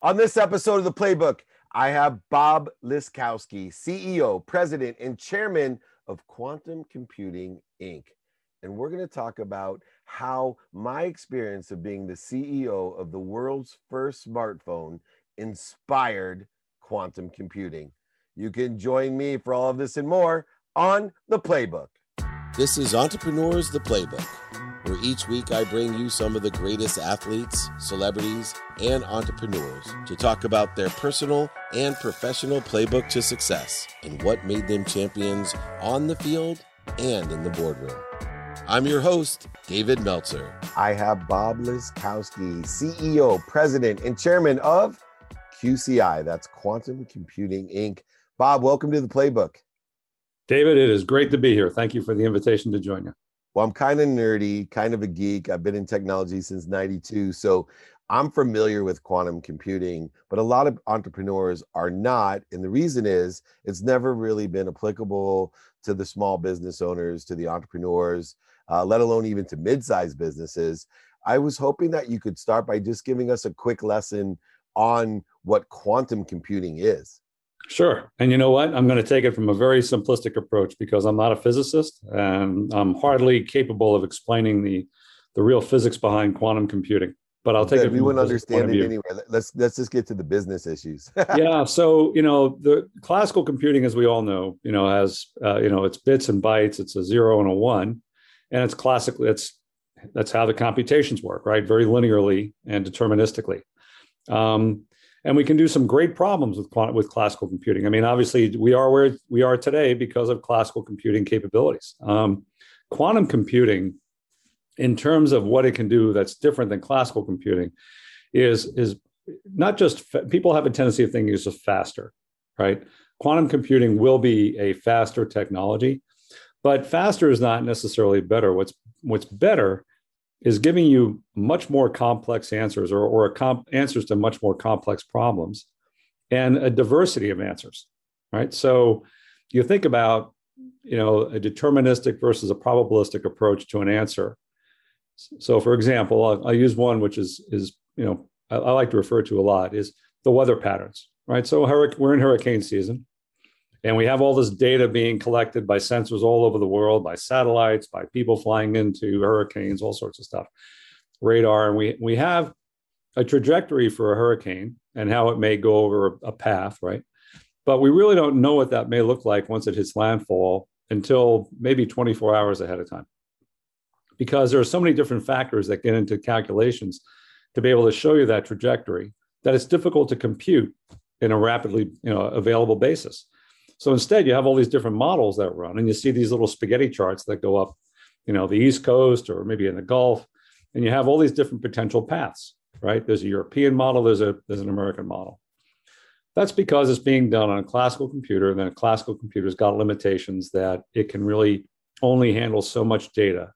On this episode of the Playbook, I have Bob Liscouski, CEO, President, and Chairman of Quantum Computing Inc. And we're going to talk about how my experience of being the CEO of the world's first smartphone inspired quantum computing. You can join me for all of this and more on the Playbook. This is Entrepreneurs the Playbook where each week I bring you some of the greatest athletes, celebrities, and entrepreneurs to talk about their personal and professional playbook to success and what made them champions on the field and in the boardroom. I'm your host, David Meltzer. I have Bob Liscouski, CEO, President, and Chairman of QCI, that's Quantum Computing Inc. Bob, welcome to the Playbook. David, it is great to be here. Thank you for the invitation to join you. Well, I'm kind of nerdy, kind of a geek. I've been in technology since 92. So I'm familiar with quantum computing, but a lot of entrepreneurs are not. And the reason is it's never really been applicable to the small business owners, to the entrepreneurs, uh, let alone even to mid sized businesses. I was hoping that you could start by just giving us a quick lesson on what quantum computing is. Sure. And you know what? I'm going to take it from a very simplistic approach because I'm not a physicist and I'm hardly capable of explaining the, the real physics behind quantum computing. But I'll take it. We won't understand it anyway. Let's let's just get to the business issues. yeah. So you know, the classical computing, as we all know, you know, has uh, you know, it's bits and bytes. It's a zero and a one, and it's classically it's that's how the computations work, right? Very linearly and deterministically. Um, and we can do some great problems with with classical computing. I mean, obviously, we are where we are today because of classical computing capabilities. Um, quantum computing, in terms of what it can do, that's different than classical computing, is is not just people have a tendency of thinking it's just faster, right? Quantum computing will be a faster technology, but faster is not necessarily better. What's what's better is giving you much more complex answers or, or comp- answers to much more complex problems and a diversity of answers right? So you think about you know a deterministic versus a probabilistic approach to an answer. So for example i'll, I'll use one which is is you know I, I, like to refer to a lot is the weather patterns right? So we're in hurricane season and we have all this data being collected by sensors all over the world, by satellites, by people flying into hurricanes, all sorts of stuff, radar. And we, we have a trajectory for a hurricane and how it may go over a path, right? But we really don't know what that may look like once it hits landfall until maybe 24 hours ahead of time. Because there are so many different factors that get into calculations to be able to show you that trajectory that it's difficult to compute in a rapidly you know, available basis. So instead, you have all these different models that run, and you see these little spaghetti charts that go up, you know, the East Coast or maybe in the Gulf, and you have all these different potential paths, right? There's a European model, there's a there's an American model. That's because it's being done on a classical computer, and then a classical computer's got limitations that it can really only handle so much data.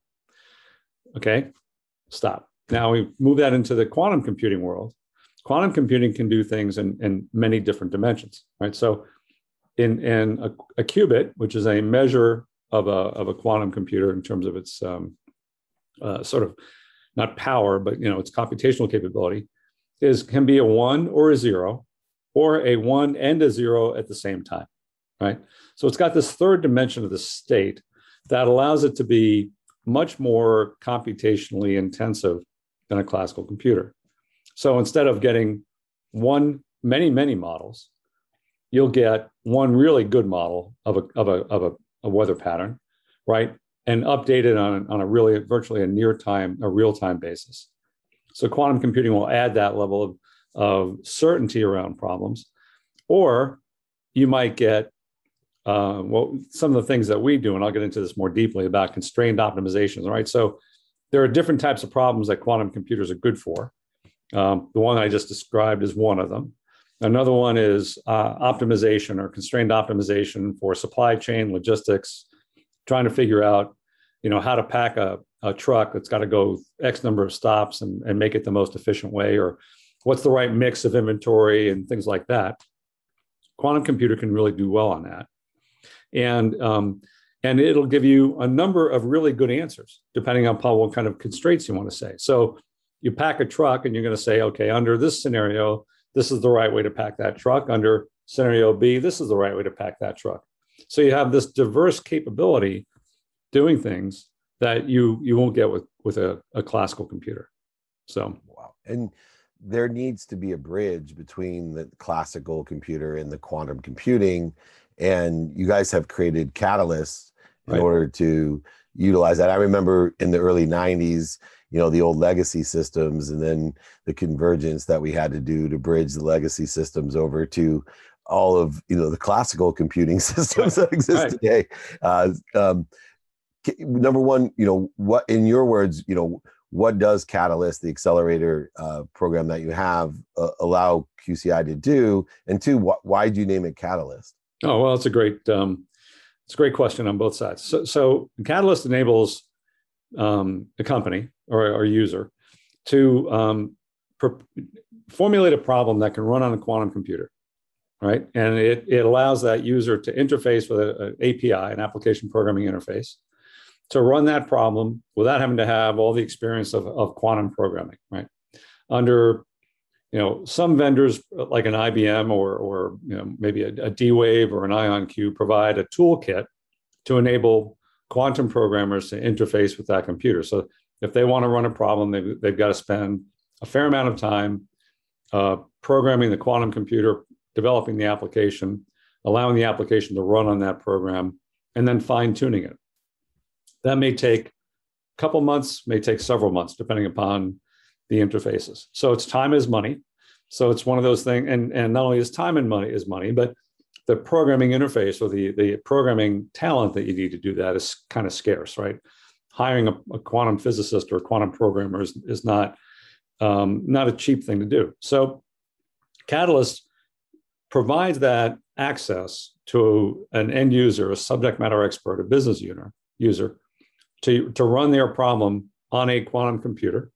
Okay, stop. Now we move that into the quantum computing world. Quantum computing can do things in, in many different dimensions, right? So in, in a, a, qubit, which is a measure of a, of a quantum computer in terms of its um, uh, sort of not power, but you know its computational capability, is can be a one or a zero, or a one and a zero at the same time, right? So it's got this third dimension of the state that allows it to be much more computationally intensive than a classical computer. So instead of getting one, many, many models, you'll get one really good model of a of a of a, a weather pattern, right? And update it on, on a really virtually a near time, a real time basis. So quantum computing will add that level of, of certainty around problems. Or you might get uh, well, some of the things that we do, and I'll get into this more deeply about constrained optimizations, right? So there are different types of problems that quantum computers are good for. Um, the one I just described is one of them. Another one is uh, optimization or constrained optimization for supply chain logistics, trying to figure out, you know, how to pack a, a truck that's got to go X number of stops and, and make it the most efficient way, or what's the right mix of inventory and things like that. Quantum computer can really do well on that. And um, and it'll give you a number of really good answers depending upon what kind of constraints you want to say. So you pack a truck and you're going to say, okay, under this scenario, this is the right way to pack that truck. Under scenario B, this is the right way to pack that truck. So you have this diverse capability doing things that you you won't get with with a, a classical computer. So wow. And there needs to be a bridge between the classical computer and the quantum computing. And you guys have created catalysts in right. order to utilize that. I remember in the early 90s, you know, the old legacy systems and then the convergence that we had to do to bridge the legacy systems over to all of, you know, the classical computing systems right. that exist right. today. Uh, um, number one, you know, what, in your words, you know, what does Qatalyst, the accelerator uh, program that you have, uh, allow QCI to do? And two, wh- why do you name it Qatalyst? Oh well, it's a great um, it's a great question on both sides. So, so Qatalyst enables um, a company or, a user to um, formulate a problem that can run on a quantum computer, right? And it, it allows that user to interface with an API, an application programming interface, to run that problem without having to have all the experience of, of quantum programming, right? Under you know, some vendors like an IBM or, or you know, maybe a a D-Wave or an IonQ provide a toolkit to enable quantum programmers to interface with that computer. So if they want to run a problem, they've, they've got to spend a fair amount of time uh, programming the quantum computer, developing the application, allowing the application to run on that program, and then fine tuning it. That may take a couple months, may take several months, depending upon the interfaces. So it's time is money. So it's one of those things, and, and not only is time and money is money, but the programming interface or the, the programming talent that you need to do that is kind of scarce, right? Hiring a, a quantum physicist or a quantum programmer is, is not, um, not a cheap thing to do. So Qatalyst provides that access to an end user, a subject matter expert, a business user, user to, to run their problem on a quantum computer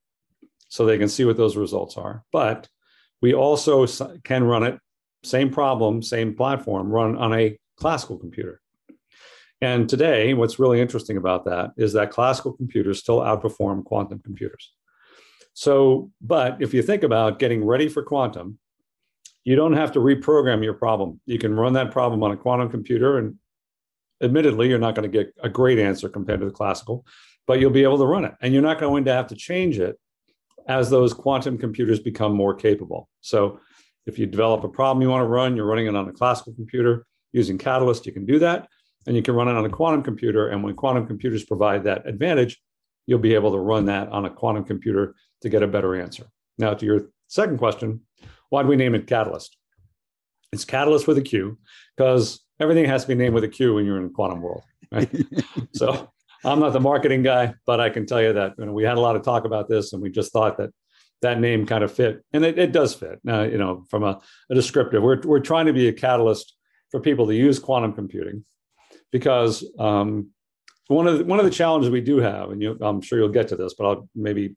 so they can see what those results are. But we also can run it, same problem, same platform, run on a classical computer. And today, what's really interesting about that is that classical computers still outperform quantum computers. So, but if you think about getting ready for quantum, you don't have to reprogram your problem. You can run that problem on a quantum computer, and admittedly, you're not going to get a great answer compared to the classical, but you'll be able to run it. And you're not going to have to change it as those quantum computers become more capable. So if you develop a problem you want to run, you're running it on a classical computer using Qatalyst, you can do that. And you can run it on a quantum computer. And when quantum computers provide that advantage, you'll be able to run that on a quantum computer to get a better answer. Now, to your second question, why do we name it Qatalyst? It's Qatalyst with a Q because everything has to be named with a Q when you're in the quantum world. Right? so I'm not the marketing guy, but I can tell you that you know, we had a lot of talk about this, and we just thought that that name kind of fit, and it, it does fit. Now, you know, from a, a descriptive, we're we're trying to be a catalyst for people to use quantum computing, because um, one of the, one of the challenges we do have, and you, I'm sure you'll get to this, but I'll maybe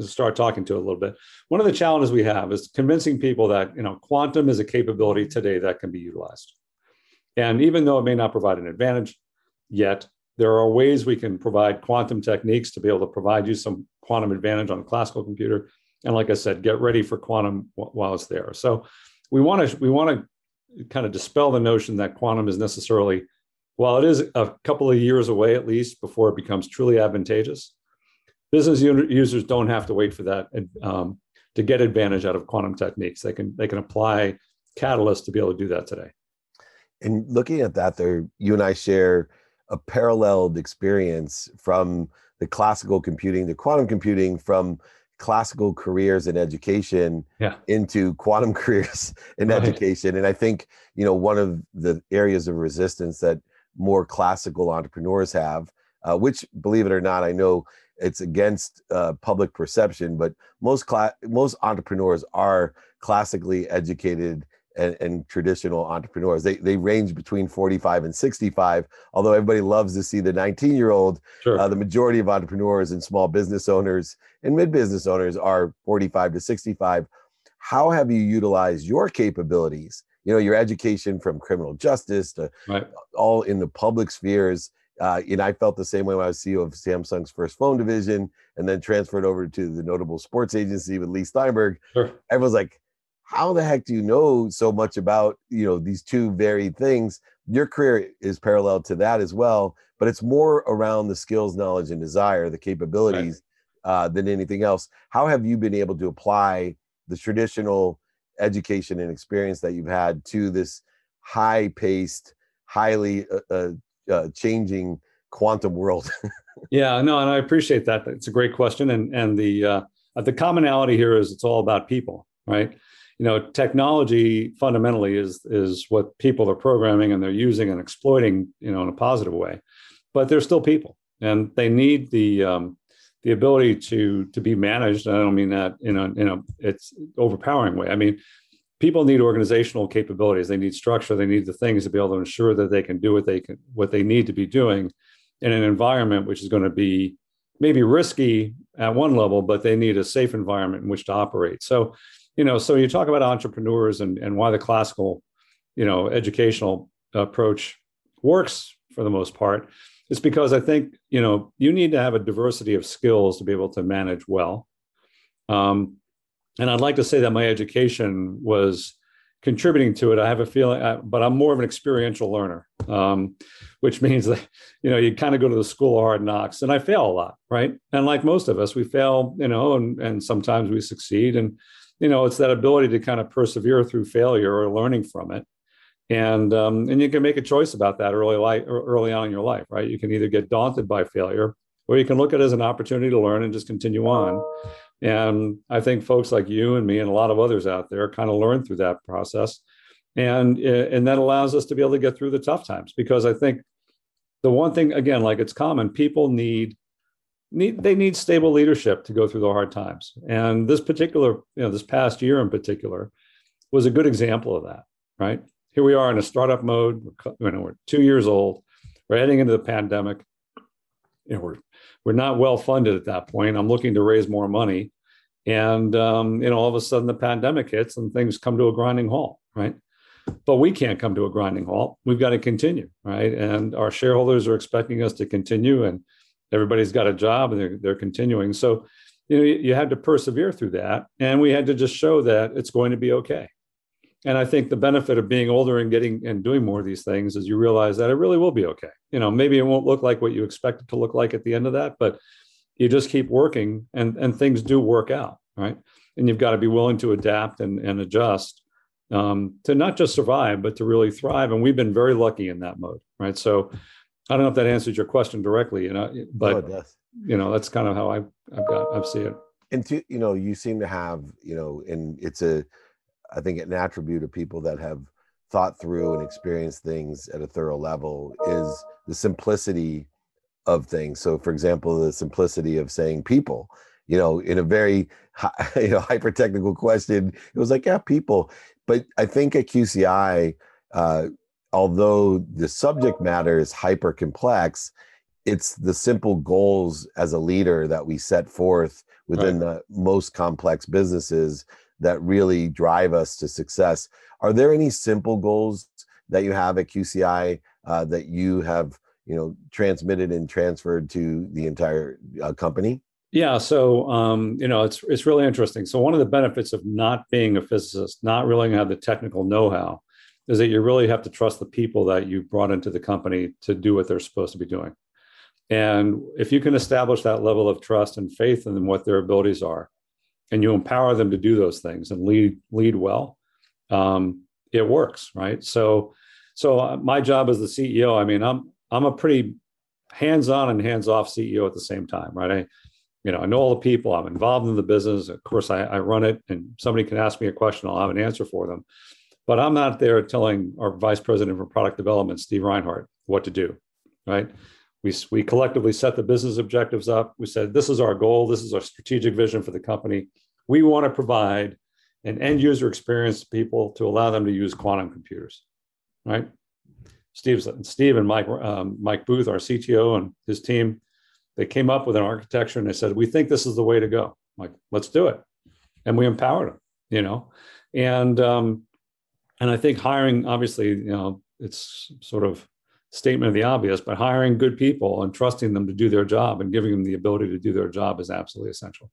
start talking to a little bit. One of the challenges we have is convincing people that you know quantum is a capability today that can be utilized, and even though it may not provide an advantage yet, there are ways we can provide quantum techniques to be able to provide you some quantum advantage on a classical computer. And like I said, get ready for quantum while it's there. So we want to we want to kind of dispel the notion that quantum is necessarily, while it is a couple of years away at least before it becomes truly advantageous, business users don't have to wait for that um, to get advantage out of quantum techniques. They can they can apply Qatalyst to be able to do that today. And looking at that, there you and I share a paralleled experience from the classical computing to quantum computing from classical careers in education yeah. into quantum careers in right. education and i think you know one of the areas of resistance that more classical entrepreneurs have uh, which believe it or not i know it's against uh, public perception but most cla- most entrepreneurs are classically educated and, and, traditional entrepreneurs. They they range between 45 and 65. Although everybody loves to see the 19 year old, sure. uh, the majority of entrepreneurs and small business owners and mid business owners are 45 to 65. How have you utilized your capabilities? You know, your education from criminal justice to right. all in the public spheres. Uh, and I felt the same way when I was CEO of Samsung's first phone division, and then transferred over to the notable sports agency with Leigh Steinberg. Sure. Everyone's like, how the heck do you know so much about you know these two varied things? Your career is parallel to that as well but it's more around the skills knowledge and desire the capabilities right. uh, than anything else. How have you been able to apply the traditional education and experience that you've had to this high paced highly uh, uh, uh, changing quantum world? Yeah no and i appreciate that. It's a great question and and the uh, the commonality here is it's all about people right you know technology fundamentally is is what people are programming and they're using and exploiting you know in a positive way. But they're still people and they need the um, the ability to to be managed. I don't mean that in a in a it's overpowering way. I mean people need organizational capabilities. They need structure. They need the things to be able to ensure that they can do what they can what they need to be doing in an environment which is going to be maybe risky at one level but they need a safe environment in which to operate. So you know, so you talk about entrepreneurs and, and why the classical, you know, educational approach works for the most part. It's because I think, you know, you need to have a diversity of skills to be able to manage well. Um, and I'd like to say that my education was contributing to it. I have a feeling, uh, but I'm more of an experiential learner, um, which means that you know you kind of go to the school of hard knocks, and I fail a lot, right? And like most of us, we fail, you know, and and sometimes we succeed, and you know, it's that ability to kind of persevere through failure or learning from it. And um, and you can make a choice about that early life early on in your life, right? You can either get daunted by failure or you can look at it as an opportunity to learn and just continue on. And I think folks like you and me and a lot of others out there kind of learn through that process. And, and that allows us to be able to get through the tough times because I think the one thing, again, like it's common, people need need they need stable leadership to go through the hard times. And this particular, you know, this past year in particular was a good example of that, right? Here we are in a startup mode. We're, you know, we're two years old. We're heading into the pandemic. You know, we're we're not well funded at that point. I'm looking to raise more money, and um, you know, all of a sudden the pandemic hits and things come to a grinding halt, right? But we can't come to a grinding halt. We've got to continue, right? And our shareholders are expecting us to continue and everybody's got a job and they're, they're continuing. So, you know, you, you had to persevere through that. And we had to just show that it's going to be okay. And I think the benefit of being older and getting and doing more of these things is you realize that it really will be okay. You know, maybe it won't look like what you expect it to look like at the end of that, but you just keep working and, and things do work out, right? And you've got to be willing to adapt and, and adjust um, to not just survive, but to really thrive. And we've been very lucky in that mode, right? So I don't know if that answers your question directly, you know, but you know, that's kind of how I, I've got, I've seen it. And to, you know, you seem to have, you know, and it's a, I think an attribute of people that have thought through and experienced things at a thorough level is the simplicity of things. So, for example, the simplicity of saying people, you know, in a very, you know, hyper technical question, it was like, yeah, people. But I think at QCI, uh, although the subject matter is hyper complex, it's the simple goals as a leader that we set forth within right. the most complex businesses that really drive us to success. Are there any simple goals that you have at QCI uh, that you have, you know, transmitted and transferred to the entire uh, company? Yeah, so um, you know, it's it's really interesting. So one of the benefits of not being a physicist, not really have the technical know-how, is that you really have to trust the people that you've brought into the company to do what they're supposed to be doing. And if you can establish that level of trust and faith in what their abilities are, and you empower them to do those things and lead lead well, um, it works, right? So, so uh, my job as the CEO, I mean, I'm I'm a pretty hands-on and hands-off CEO at the same time, right? I, you know, I know all the people. I'm involved in the business. Of course, I, I run it, and somebody can ask me a question, I'll have an answer for them. But I'm not there telling our vice president for product development, Steve Reinhardt, what to do, right? We, we collectively set the business objectives up. We said, this is our goal. This is our strategic vision for the company. We want to provide an end user experience to people to allow them to use quantum computers, right? Steve, Steve and Mike, um, Mike Booth, our CTO and his team, they came up with an architecture and they said, we think this is the way to go. I'm like, let's do it. And we empowered them, you know? And um, and I think hiring, obviously, you know, it's sort of statement of the obvious, but hiring good people and trusting them to do their job and giving them the ability to do their job is absolutely essential.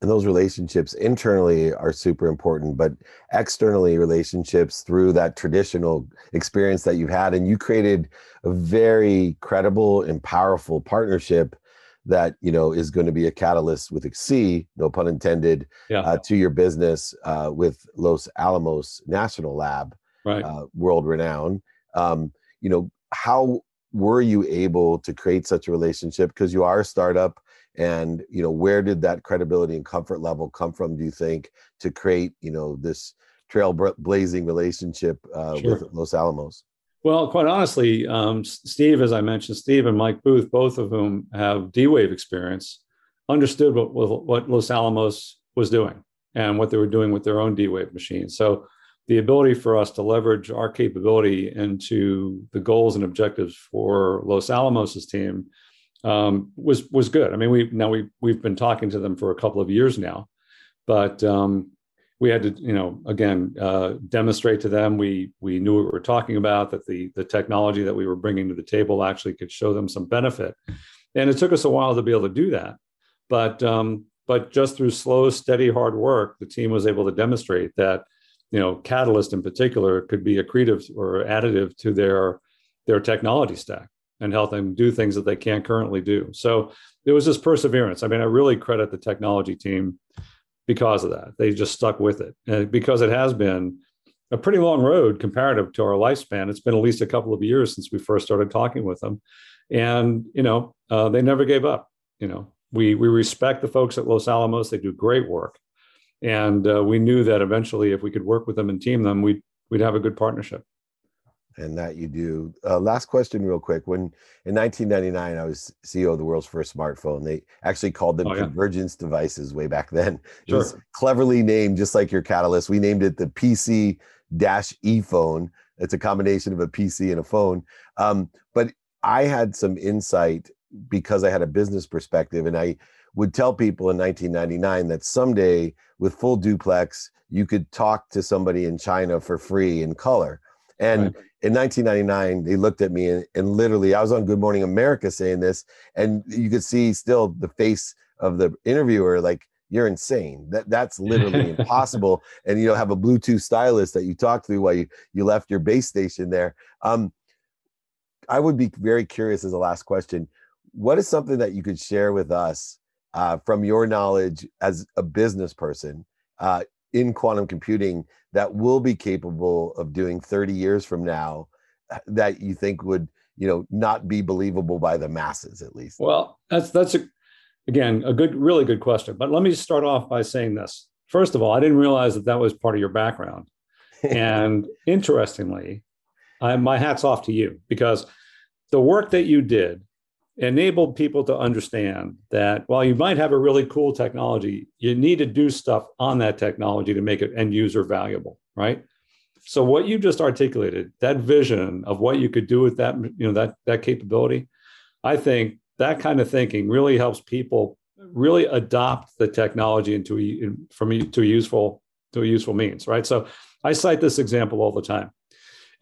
and those relationships internally are super important but externally relationships through that traditional experience that you've had and you created a very credible and powerful partnership that you know is going to be a catalyst with C, no pun intended, yeah. uh, to your business uh, with Los Alamos National Lab, right. uh, world renowned. Um, you know, how were you able to create such a relationship? Because you are a startup, and you know, where did that credibility and comfort level come from? Do you think to create, you know, this trailblazing relationship uh, sure. with Los Alamos? Well, quite honestly, um, Steve, as I mentioned, Steve and Mike Booth, both of whom have D-Wave experience, understood what, what Los Alamos was doing and what they were doing with their own D-Wave machines. So the ability for us to leverage our capability into the goals and objectives for Los Alamos's team um, was was good. I mean, we now we we've been talking to them for a couple of years now, but um, we had to, you know, again, uh, demonstrate to them we we knew what we were talking about, that the the technology that we were bringing to the table actually could show them some benefit, and it took us a while to be able to do that, but um, but just through slow, steady, hard work, the team was able to demonstrate that, you know, Qatalyst in particular could be accretive or additive to their their technology stack and help them do things that they can't currently do. So it was just perseverance. I mean, I really credit the technology team because of that. They just stuck with it and because it has been a pretty long road comparative to our lifespan. It's been at least a couple of years since we first started talking with them, and you know uh, they never gave up. You know we we respect the folks at Los Alamos. They do great work, and uh, we knew that eventually, if we could work with them and team them, we'd we'd have a good partnership and that you do. Uh, last question, real quick. When in 1999, I was CEO of the world's first smartphone. They actually called them oh, yeah. convergence devices way back then. It sure. was cleverly named, just like your Qatalyst. We named it the PC dash E phone. It's a combination of a PC and a phone. Um, but I had some insight because I had a business perspective, and I would tell people in 1999 that someday with full duplex, you could talk to somebody in China for free in color. And right. in 1999 they looked at me and, and, literally i was on good morning america saying this and you could see still the face of the interviewer like you're insane. That that's literally impossible. And you know have a bluetooth stylus that you talked to while you you left your base station there. Um i would be very curious as a last question. What is something that you could share with us uh, from your knowledge as a business person uh, in quantum computing that will be capable of doing 30 years from now uh, that you think would you know not be believable by the masses at least? Well that's that's a, again a good really good question. But let me start off by saying this. First of all i didn't realize that that was part of your background. And interestingly I, my hat's off to you because the work that you did enabled people to understand that while you might have a really cool technology, you need to do stuff on that technology to make it end user valuable, right? So what you just articulated, that vision of what you could do with that, you know, that that capability, I think that kind of thinking really helps people really adopt the technology into a, from to a useful to a useful means, right? So I cite this example all the time.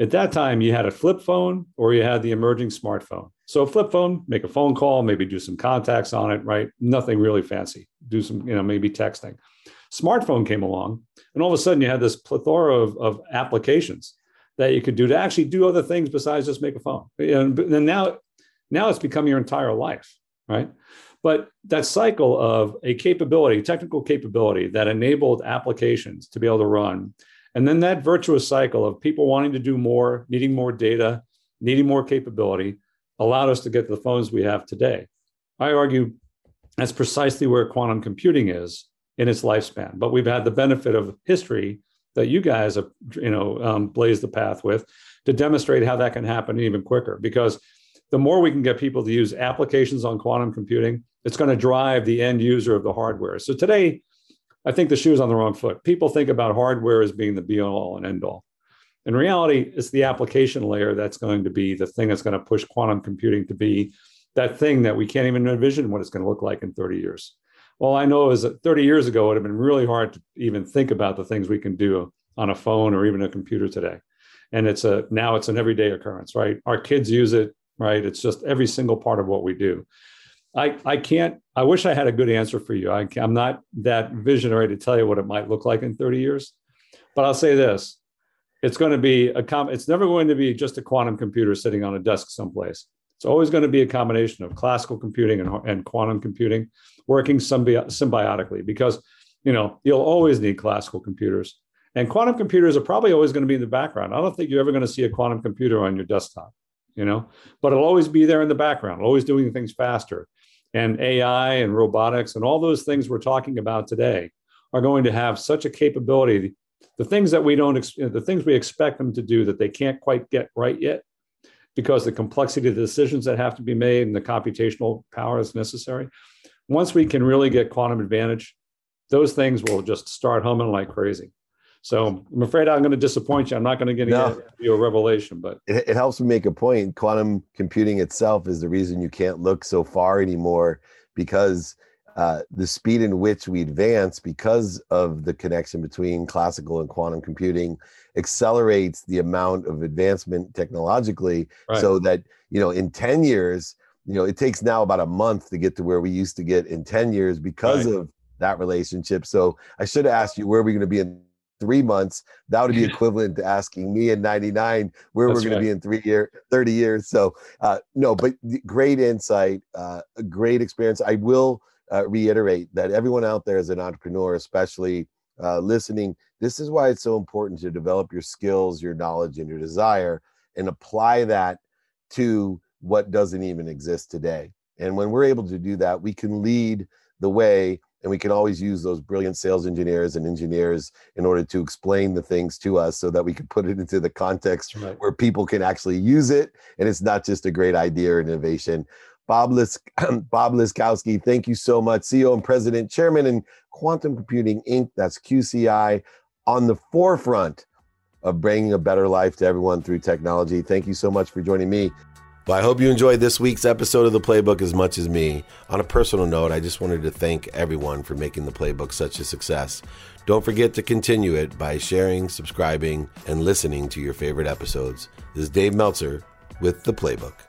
At that time, you had a flip phone or you had the emerging smartphone. So a flip phone, make a phone call, maybe do some contacts on it, right? Nothing really fancy. Do some, you know, maybe texting. Smartphone came along, and all of a sudden you had this plethora of, of applications that you could do to actually do other things besides just make a phone. And then now, now it's become your entire life, right? But that cycle of a capability, technical capability that enabled applications to be able to run, and then that virtuous cycle of people wanting to do more, needing more data, needing more capability, allowed us to get the phones we have today. I argue that's precisely where quantum computing is in its lifespan. But we've had the benefit of history that you guys have, you know, um, blazed the path with to demonstrate how that can happen even quicker. Because the more we can get people to use applications on quantum computing, it's going to drive the end user of the hardware. So today, I think the shoe's on the wrong foot. People think about hardware as being the be all and end all. In reality, it's the application layer that's going to be the thing that's going to push quantum computing to be that thing that we can't even envision what it's going to look like in 30 years. All I know is that 30 years ago, it would have been really hard to even think about the things we can do on a phone or even a computer today. And it's a now it's an everyday occurrence, right? Our kids use it, right? It's just every single part of what we do. I, I can't, I wish I had a good answer for you. I, I'm not that visionary to tell you what it might look like in 30 years. But I'll say this it's going to be a com- it's never going to be just a quantum computer sitting on a desk someplace. It's always going to be a combination of classical computing and, and quantum computing working symbi- symbiotically because you know you'll always need classical computers and quantum computers are probably always going to be in the background. I don't think you're ever going to see a quantum computer on your desktop, you know, but it'll always be there in the background, always doing things faster and AI and robotics and all those things we're talking about today are going to have such a capability. The things that we don't, the things we expect them to do that they can't quite get right yet, because the complexity of the decisions that have to be made and the computational power is necessary. Once we can really get quantum advantage, those things will just start humming like crazy. So I'm afraid I'm going to disappoint you. I'm not going to get no. you a revelation, but it, it, helps me make a point. Quantum computing itself is the reason you can't look so far anymore because uh, the speed in which we advance, because of the connection between classical and quantum computing, accelerates the amount of advancement technologically. Right. So that you know, in ten years, you know, it takes now about a month to get to where we used to get in ten years because right. of that relationship. So I should have asked you where are we going to be in three months, that would be equivalent to asking me in 99 where That's we're going right. to be in three year, 30 years. So uh, no, but great insight, uh, a great experience. I will uh, reiterate that everyone out there as an entrepreneur, especially uh, listening, this is why it's so important to develop your skills, your knowledge, and your desire, and apply that to what doesn't even exist today. And when we're able to do that, we can lead the way and we can always use those brilliant sales engineers and engineers in order to explain the things to us so that we can put it into the context right. where people can actually use it and it's not just a great idea or innovation bob, Lis- bob liscouski thank you so much ceo and president chairman in quantum computing inc that's qci on the forefront of bringing a better life to everyone through technology thank you so much for joining me well, I hope you enjoyed this week's episode of the Playbook as much as me. On a personal note, I just wanted to thank everyone for making the Playbook such a success. Don't forget to continue it by sharing, subscribing, and listening to your favorite episodes. This is Dave Meltzer with the Playbook.